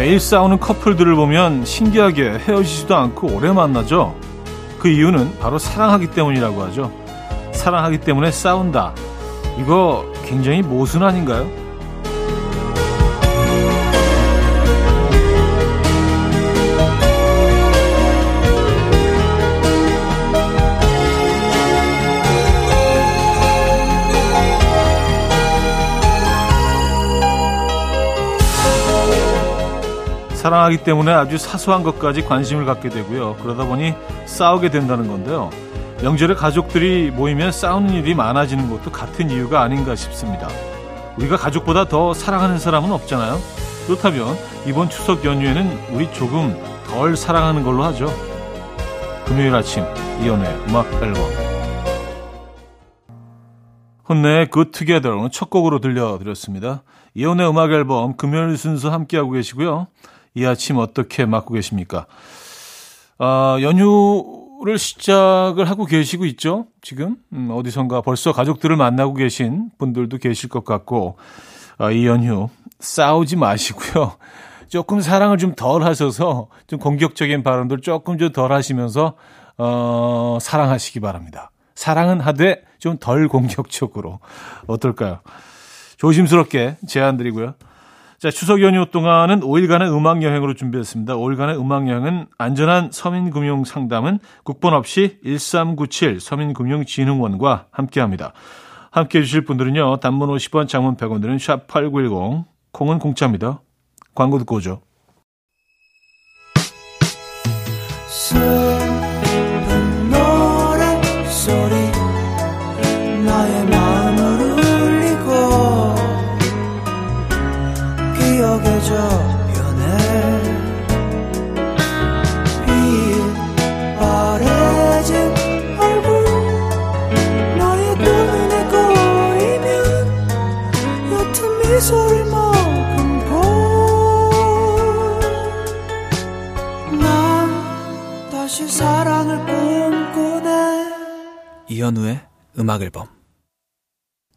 매일 싸우는 커플들을 보면 신기하게 헤어지지도 않고 오래 만나죠. 그 이유는 바로 사랑하기 때문이라고 하죠. 사랑하기 때문에 싸운다. 이거 굉장히 모순 아닌가요? 사랑하기 때문에 아주 사소한 것까지 관심을 갖게 되고요. 그러다 보니 싸우게 된다는 건데요. 명절에 가족들이 모이면 싸우는 일이 많아지는 것도 같은 이유가 아닌가 싶습니다. 우리가 가족보다 더 사랑하는 사람은 없잖아요. 그렇다면 이번 추석 연휴에는 우리 조금 덜 사랑하는 걸로 하죠. 금요일 아침 이연의 음악 앨범 혼내의 Good Together 오늘 첫 곡으로 들려드렸습니다. 이연의 음악 앨범 금요일 순서 함께하고 계시고요. 이 아침 어떻게 맞고 계십니까? 아, 연휴를 시작을 하고 계시고 있죠? 지금? 음, 어디선가 벌써 가족들을 만나고 계신 분들도 계실 것 같고, 아, 이 연휴 싸우지 마시고요. 조금 사랑을 좀 덜 하셔서 좀 공격적인 발언들 조금 좀 덜 하시면서, 어, 사랑하시기 바랍니다. 사랑은 하되 좀 덜 공격적으로. 어떨까요? 조심스럽게 제안 드리고요. 자, 추석 연휴 동안은 5일간의 음악 여행으로 준비했습니다. 5일간의 음악 여행은 안전한 서민 금융 상담은 국번 없이 1397 서민금융진흥원과 함께 합니다. 함께 해 주실 분들은요. 단문 50원, 장문 100원 들은 샵 8910, 콩은 공짜입니다. 광고 듣고 오죠.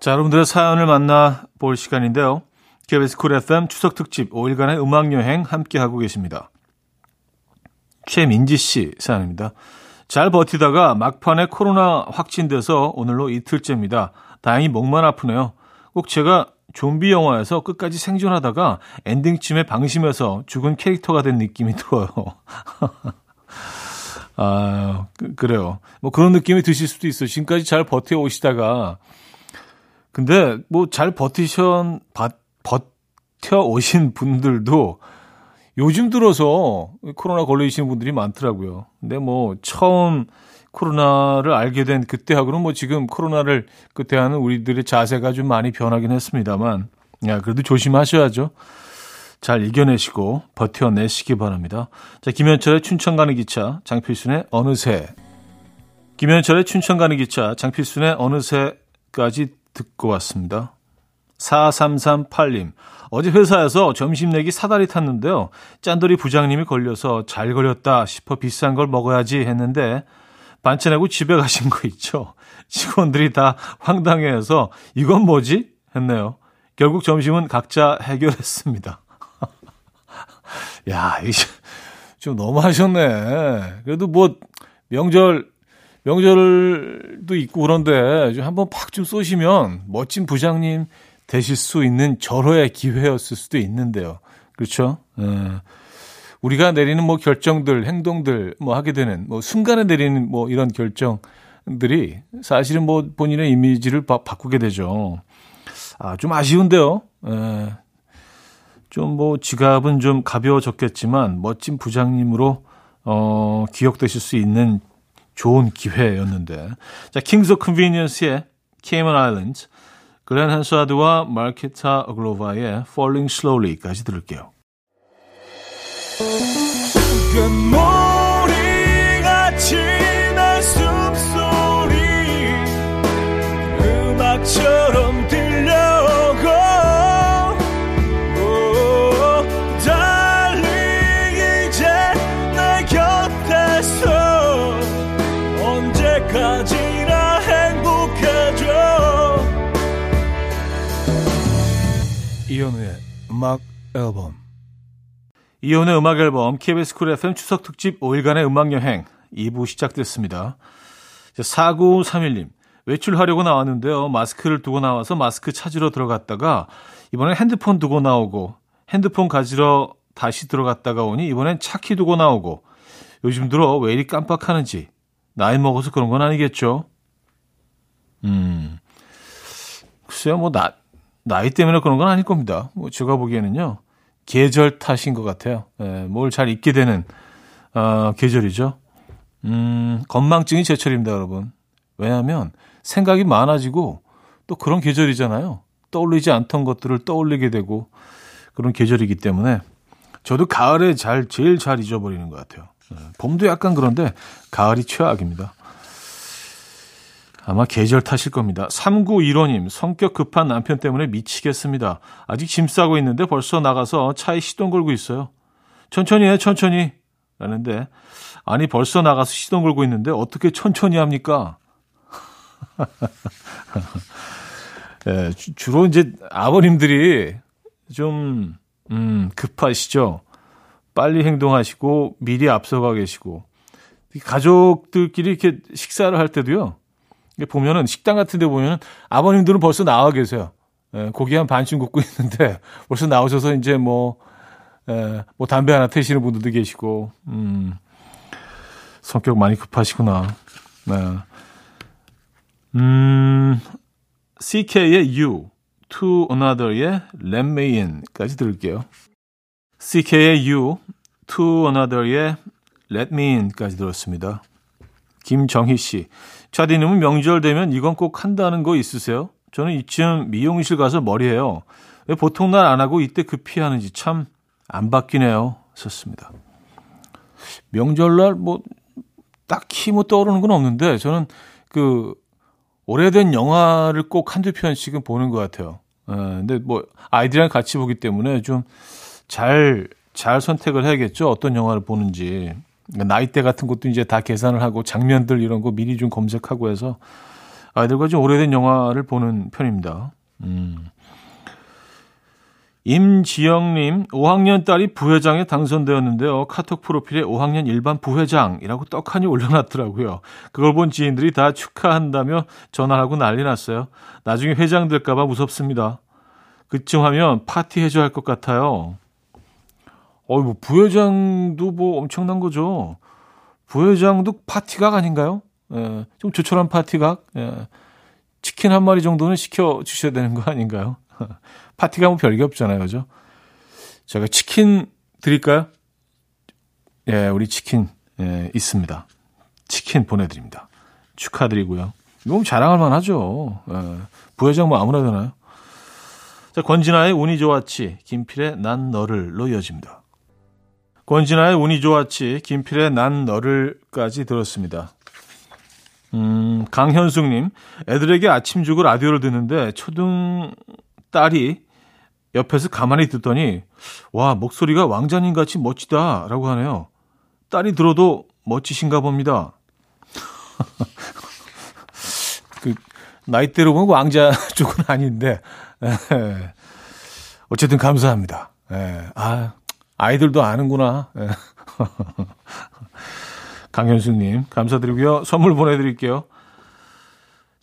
자, 여러분들의 사연을 만나 볼 시간인데요. KBS 쿨 FM 추석 특집 5일간의 음악 여행 함께 하고 계십니다. 최민지 씨 사연입니다. 잘 버티다가 막판에 코로나 확진돼서 오늘로 이틀째입니다. 다행히 목만 아프네요. 꼭 제가 좀비 영화에서 끝까지 생존하다가 엔딩쯤에 방심해서 죽은 캐릭터가 된 느낌이 들어요. 아, 그, 래요뭐 그런 느낌이 드실 수도 있어요. 지금까지 잘 버텨 오시다가. 근데 뭐 잘 버티션, 버텨 오신 분들도 요즘 들어서 코로나 걸리시는 분들이 많더라고요. 근데 뭐 처음 코로나를 알게 된 그때하고는 뭐 지금 코로나를 그때하는 우리들의 자세가 좀 많이 변하긴 했습니다만, 야, 그래도 조심하셔야죠. 잘 이겨내시고 버텨내시기 바랍니다. 자, 김현철의 춘천 가는 기차, 장필순의 어느새. 김현철의 춘천 가는 기차, 장필순의 어느새까지 듣고 왔습니다. 4338님. 어제 회사에서 점심 내기 사다리 탔는데요. 짠돌이 부장님이 걸려서 잘 걸렸다 싶어 비싼 걸 먹어야지 했는데 반찬하고 집에 가신 거 있죠. 직원들이 다 황당해해서 이건 뭐지? 했네요. 결국 점심은 각자 해결했습니다. 야, 이게 좀 너무 하셨네. 그래도 뭐 명절 명절도 있고 그런데 좀 한번 팍 좀 쏘시면 멋진 부장님 되실 수 있는 절호의 기회였을 수도 있는데요. 그렇죠? 예. 우리가 내리는 뭐 결정들, 행동들 뭐 하게 되는 뭐 순간에 내리는 뭐 이런 결정들이 사실은 뭐 본인의 이미지를 바, 바꾸게 되죠. 아, 좀 아쉬운데요. 예. 좀 뭐 지갑은 좀 가벼워졌겠지만 멋진 부장님으로 어, 기억되실 수 있는 좋은 기회였는데. 자, Kings of Convenience의 Cayman Islands, 글렌 한사드와 마르케타 이글로바의 Falling Slowly까지 들을게요. 음악 앨범 이현우의 음악 앨범 KBS Cool FM 추석 특집 5일간의 음악 여행 2부 시작됐습니다. 4931님 외출하려고 나왔는데요. 마스크를 두고 나와서 마스크 찾으러 들어갔다가 이번엔 핸드폰 두고 나오고 핸드폰 가지러 다시 들어갔다가 오니 이번엔 차키 두고 나오고 요즘 들어 왜 이리 깜빡하는지 나이 먹어서 그런 건 아니겠죠? 음, 글쎄요, 뭐, 나, 나이 때문에 그런 건 아닐 겁니다. 뭐, 제가 보기에는요, 계절 탓인 것 같아요. 예, 뭘잘 잊게 되는, 어, 계절이죠. 음, 건망증이 제철입니다, 여러분. 왜냐하면 생각이 많아지고 또 그런 계절이잖아요. 떠올리지 않던 것들을 떠올리게 되고 그런 계절이기 때문에 저도 가을에 잘, 제일 잘 잊어버리는 것 같아요. 예, 봄도 약간 그런데 가을이 최악입니다. 아마 계절 탓일 겁니다. 3915님, 성격 급한 남편 때문에 미치겠습니다. 아직 짐 싸고 있는데 벌써 나가서 차에 시동 걸고 있어요. 천천히 해, 천천히. 라는데, 아니, 벌써 나가서 시동 걸고 있는데 어떻게 천천히 합니까? 예, 주로 이제 아버님들이 좀, 음, 급하시죠. 빨리 행동하시고 미리 앞서가 계시고 가족들끼리 이렇게 식사를 할 때도요. 보면은 식당 같은 데 보면은 아버님들은 벌써 나와 계세요. 예, 고기 한 반쯤 굽고 있는데 벌써 나오셔서 이제 뭐, 예, 뭐 담배 하나 태시는 분들도 계시고, 음, 성격 많이 급하시구나. 네. 음, CK의 You, To Another의 Let Me In까지 들을게요. CK의 You, To Another의 Let Me In까지 들었습니다. 김정희 씨. 차디님은 명절 되면 이건 꼭 한다는 거 있으세요? 저는 이쯤 미용실 가서 머리해요. 왜 보통 날 안 하고 이때 급히 하는지 참 안 바뀌네요. 썼습니다. 명절날 뭐 딱히 뭐 떠오르는 건 없는데 저는 그 오래된 영화를 꼭 한두 편씩은 보는 것 같아요. 에, 예, 근데 뭐 아이들이랑 같이 보기 때문에 좀 잘, 잘 선택을 해야겠죠. 어떤 영화를 보는지. 그러니까 나이대 같은 것도 이제 다 계산을 하고 장면들 이런 거 미리 좀 검색하고 해서 아이들과 좀 오래된 영화를 보는 편입니다. 음. 임지영님, 5학년 딸이 부회장에 당선되었는데요. 카톡 프로필에 5학년 일반 부회장이라고 떡하니 올려놨더라고요. 그걸 본 지인들이 다 축하한다며 전화하고 난리 났어요. 나중에 회장 될까봐 무섭습니다. 그쯤 하면 파티 해줘야 할 것 같아요. 어이, 뭐, 부회장도 뭐 엄청난 거죠. 부회장도 파티각 아닌가요? 예, 좀 조촐한 파티각? 예. 치킨 한 마리 정도는 시켜 주셔야 되는 거 아닌가요? 파티가 뭐 별게 없잖아요. 그죠? 제가 치킨 드릴까요? 예, 우리 치킨, 예, 있습니다. 치킨 보내드립니다. 축하드리고요. 너무 자랑할 만하죠. 예, 부회장 뭐 아무나 되나요? 자, 권진아의 운이 좋았지, 김필의 난 너를로 이어집니다. 권진아의 운이 좋았지, 김필의 난 너를까지 들었습니다. 음, 강현숙님, 애들에게 아침죽을 라디오를 듣는데 초등 딸이 옆에서 가만히 듣더니, 와, 목소리가 왕자님 같이 멋지다, 라고 하네요. 딸이 들어도 멋지신가 봅니다. 그, 나이대로 보면 왕자 쪽은 아닌데, 어쨌든 감사합니다. 아, 아이들도 아는구나. 예. 강현수님, 감사드리고요. 선물 보내드릴게요.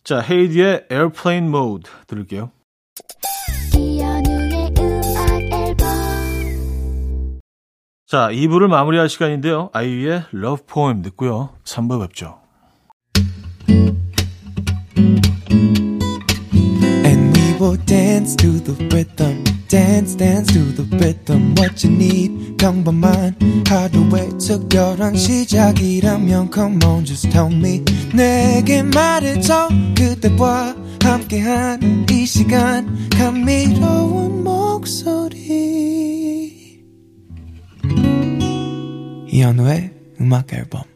자, 헤이디의 Airplane Mode 들을게요. 자, 2부를 마무리할 시간인데요. 아이유의 Love Poem 듣고요. 3부 뵙죠. And we will dance to the rhythm. Dance dance to the rhythm what you need 평범한 하루의 특별한 시작이라면 come on just tell me 내게 말해줘 그대와 함께한 이 시간 감미로운 목소리 이현우의 음악 앨범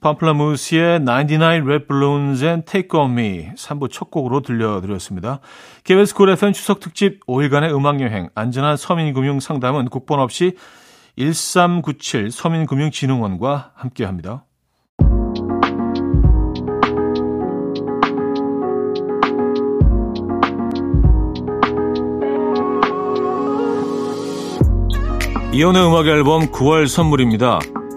팜플라무스의 99 Red Balloons and Take On Me 3부 첫 곡으로 들려드렸습니다. KBS 쿨 FM 추석 특집 5일간의 음악여행 안전한 서민금융 상담은 국번 없이 1397 서민금융진흥원과 함께합니다. 이현우의 음악 앨범 9월 선물입니다.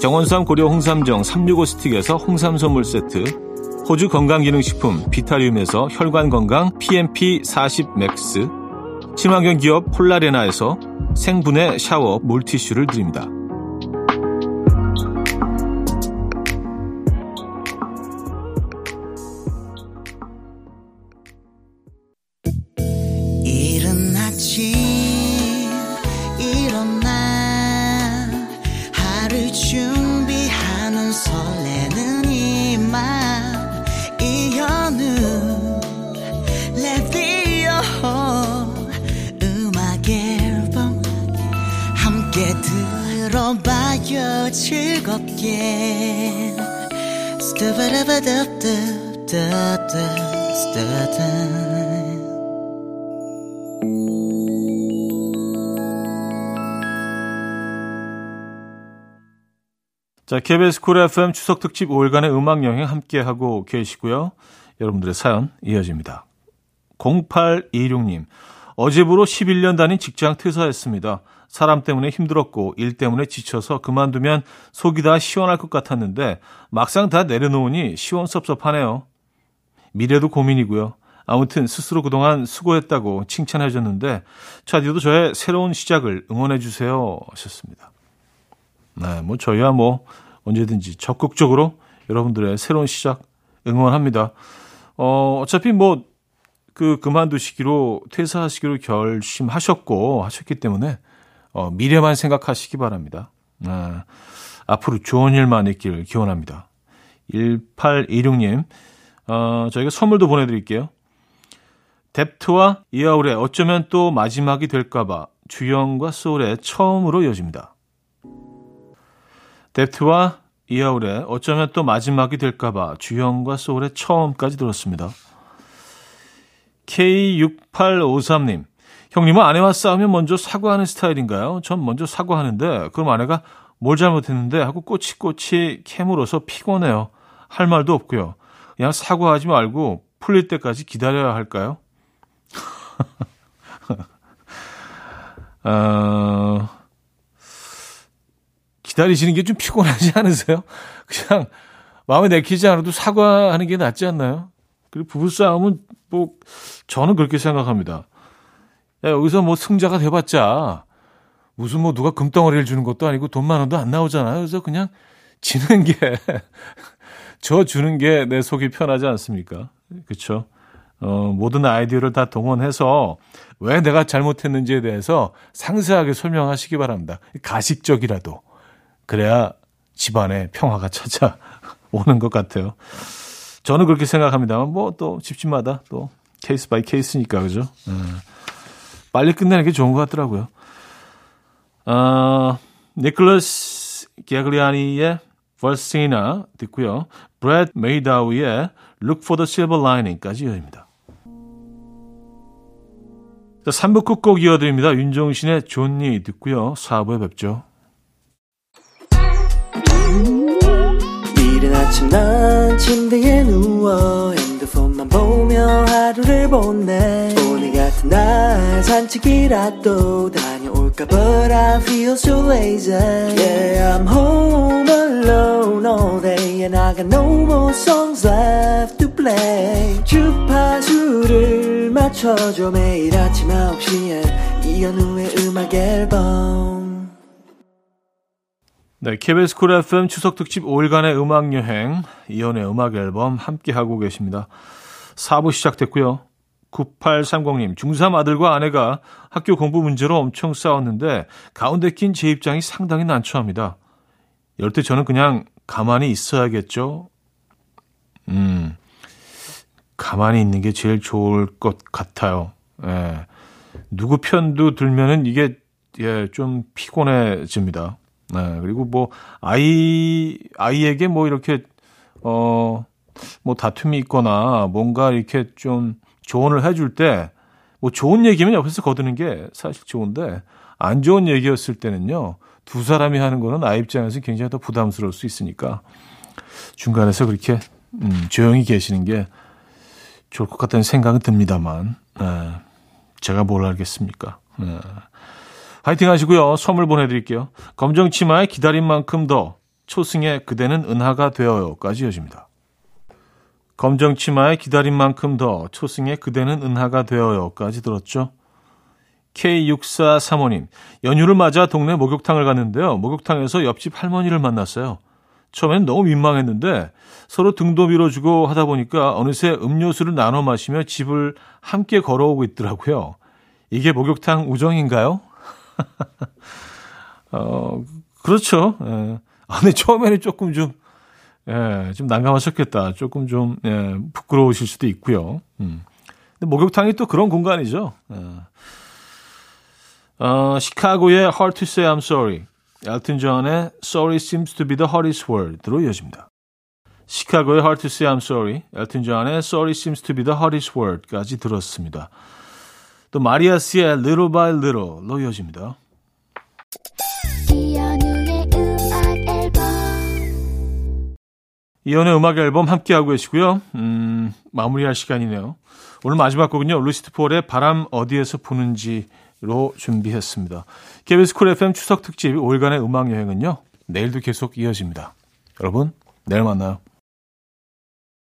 정원삼 고려 홍삼정 365 스틱에서 홍삼 선물 세트, 호주 건강기능식품 비타리움에서 혈관건강 PMP 40 Max, 친환경 기업 폴라레나에서 생분해 샤워 물티슈를 드립니다. 자, KBS 쿨 FM 추석 특집 5일간의 음악 여행 함께 하고 계시고요. 여러분들의 사연 이어집니다. 0826님, 어제부로 11년 다닌 직장 퇴사했습니다. 사람 때문에 힘들었고 일 때문에 지쳐서 그만두면 속이 다 시원할 것 같았는데 막상 다 내려놓으니 시원섭섭하네요. 미래도 고민이고요. 아무튼 스스로 그동안 수고했다고 칭찬해 줬는데 차디도 저의 새로운 시작을 응원해 주세요 하셨습니다. 네, 뭐 저희야 뭐 언제든지 적극적으로 여러분들의 새로운 시작 응원합니다. 어, 어차피 뭐 그 그만두시기로 퇴사하시기로 결심하셨고 하셨기 때문에 어, 미래만 생각하시기 바랍니다. 아, 앞으로 좋은 일만 있기를 기원합니다. 1826님, 어, 저희가 선물도 보내드릴게요. 뎁트와 이아울의 어쩌면 또 마지막이 될까봐 주영과 소울의 처음으로 이어집니다. 뎁트와 이아울의 어쩌면 또 마지막이 될까봐 주영과 소울의 처음까지 들었습니다. K6853님, 형님은 아내와 싸우면 먼저 사과하는 스타일인가요? 전 먼저 사과하는데 그럼 아내가 뭘 잘못했는데 하고 꼬치꼬치 캐물어서 피곤해요. 할 말도 없고요. 그냥 사과하지 말고 풀릴 때까지 기다려야 할까요? 어, 기다리시는 게 좀 피곤하지 않으세요? 그냥 마음에 내키지 않아도 사과하는 게 낫지 않나요? 그리고 부부싸움은 뭐 저는 그렇게 생각합니다. 야, 여기서 뭐 승자가 돼봤자 무슨 뭐 누가 금덩어리를 주는 것도 아니고 돈만 원도 안 나오잖아요. 그래서 그냥 지는 게, 저 주는 게 내 속이 편하지 않습니까? 그쵸? 어, 모든 아이디어를 다 동원해서 왜 내가 잘못했는지에 대해서 상세하게 설명하시기 바랍니다. 가식적이라도. 그래야 집안에 평화가 찾아오는 것 같아요. 저는 그렇게 생각합니다만, 뭐 또 집집마다 또 case by case니까, 그죠? 음. 빨리 끝내는 게 좋은 것 같더라고요. 어, 니클러스 게글리아니의 버스이나 듣고요. 브래드 멜다우의 Look for the Silver Lining까지 이어집니다. 자, 3부 끝곡 이어드립니다. 윤종신의 좋니 듣고요. 4부에 뵙죠. 이른 아침 난 침대에 누워 하루를 보내. 오늘 같은 날 산책이라도 다녀올까 But I feel so lazy. Yeah I'm home alone all day And I got no more songs left to play. 주파수를 맞춰줘 매일 아침 9시에. 이현우의 음악 앨범. 네, KBS 쿨 FM 추석 특집 5일간의 음악 여행 이연의 음악 앨범 함께 하고 계십니다. 4부 시작됐고요. 9830님, 중3 아들과 아내가 학교 공부 문제로 엄청 싸웠는데 가운데 낀 제 입장이 상당히 난처합니다. 이럴 때 저는 그냥 가만히 있어야겠죠? 음, 가만히 있는 게 제일 좋을 것 같아요. 예. 누구 편도 들면은 이게, 예, 좀 피곤해집니다. 네, 그리고 뭐, 아이, 아이에게 뭐 이렇게, 어, 뭐 다툼이 있거나 뭔가 이렇게 좀 조언을 해줄 때, 뭐 좋은 얘기면 옆에서 거두는 게 사실 좋은데, 안 좋은 얘기였을 때는요, 두 사람이 하는 거는 아이 입장에서 굉장히 더 부담스러울 수 있으니까, 중간에서 그렇게, 음, 조용히 계시는 게 좋을 것 같다는 생각은 듭니다만, 네, 제가 뭘 알겠습니까. 네. 화이팅 하시고요. 선물 보내드릴게요. 검정 치마에 기다린 만큼 더 초승의 그대는 은하가 되어요까지 이어집니다. 검정 치마에 기다린 만큼 더 초승의 그대는 은하가 되어요까지 들었죠. K6435님, 연휴를 맞아 동네 목욕탕을 갔는데요. 목욕탕에서 옆집 할머니를 만났어요. 처음엔 너무 민망했는데 서로 등도 밀어주고 하다 보니까 어느새 음료수를 나눠 마시며 집을 함께 걸어오고 있더라고요. 이게 목욕탕 우정인가요? 어, 그렇죠. 예. 아, 근데 처음에는 조금 좀, 예, 좀 난감하셨겠다. 조금 좀, 예, 부끄러우실 수도 있고요. 음. 근데 목욕탕이 또 그런 공간이죠. 예. 어, 시카고의 Hard to Say I'm Sorry, 엘튼 존의 Sorry Seems to be the Hardest Word로 이어집니다. 시카고의 Hard to Say I'm Sorry, 엘튼 존의 Sorry Seems to be the Hardest Word까지 들었습니다. 또 마리아 씨의 Little by Little로 이어집니다. 이현우의 음악 앨범 함께하고 계시고요. 음, 마무리할 시간이네요. 오늘 마지막 곡은요. 루시드 폴의 바람 어디에서 부는지로 준비했습니다. KBS 쿨 FM 추석 특집 5일간의 음악 여행은요. 내일도 계속 이어집니다. 여러분, 내일 만나요.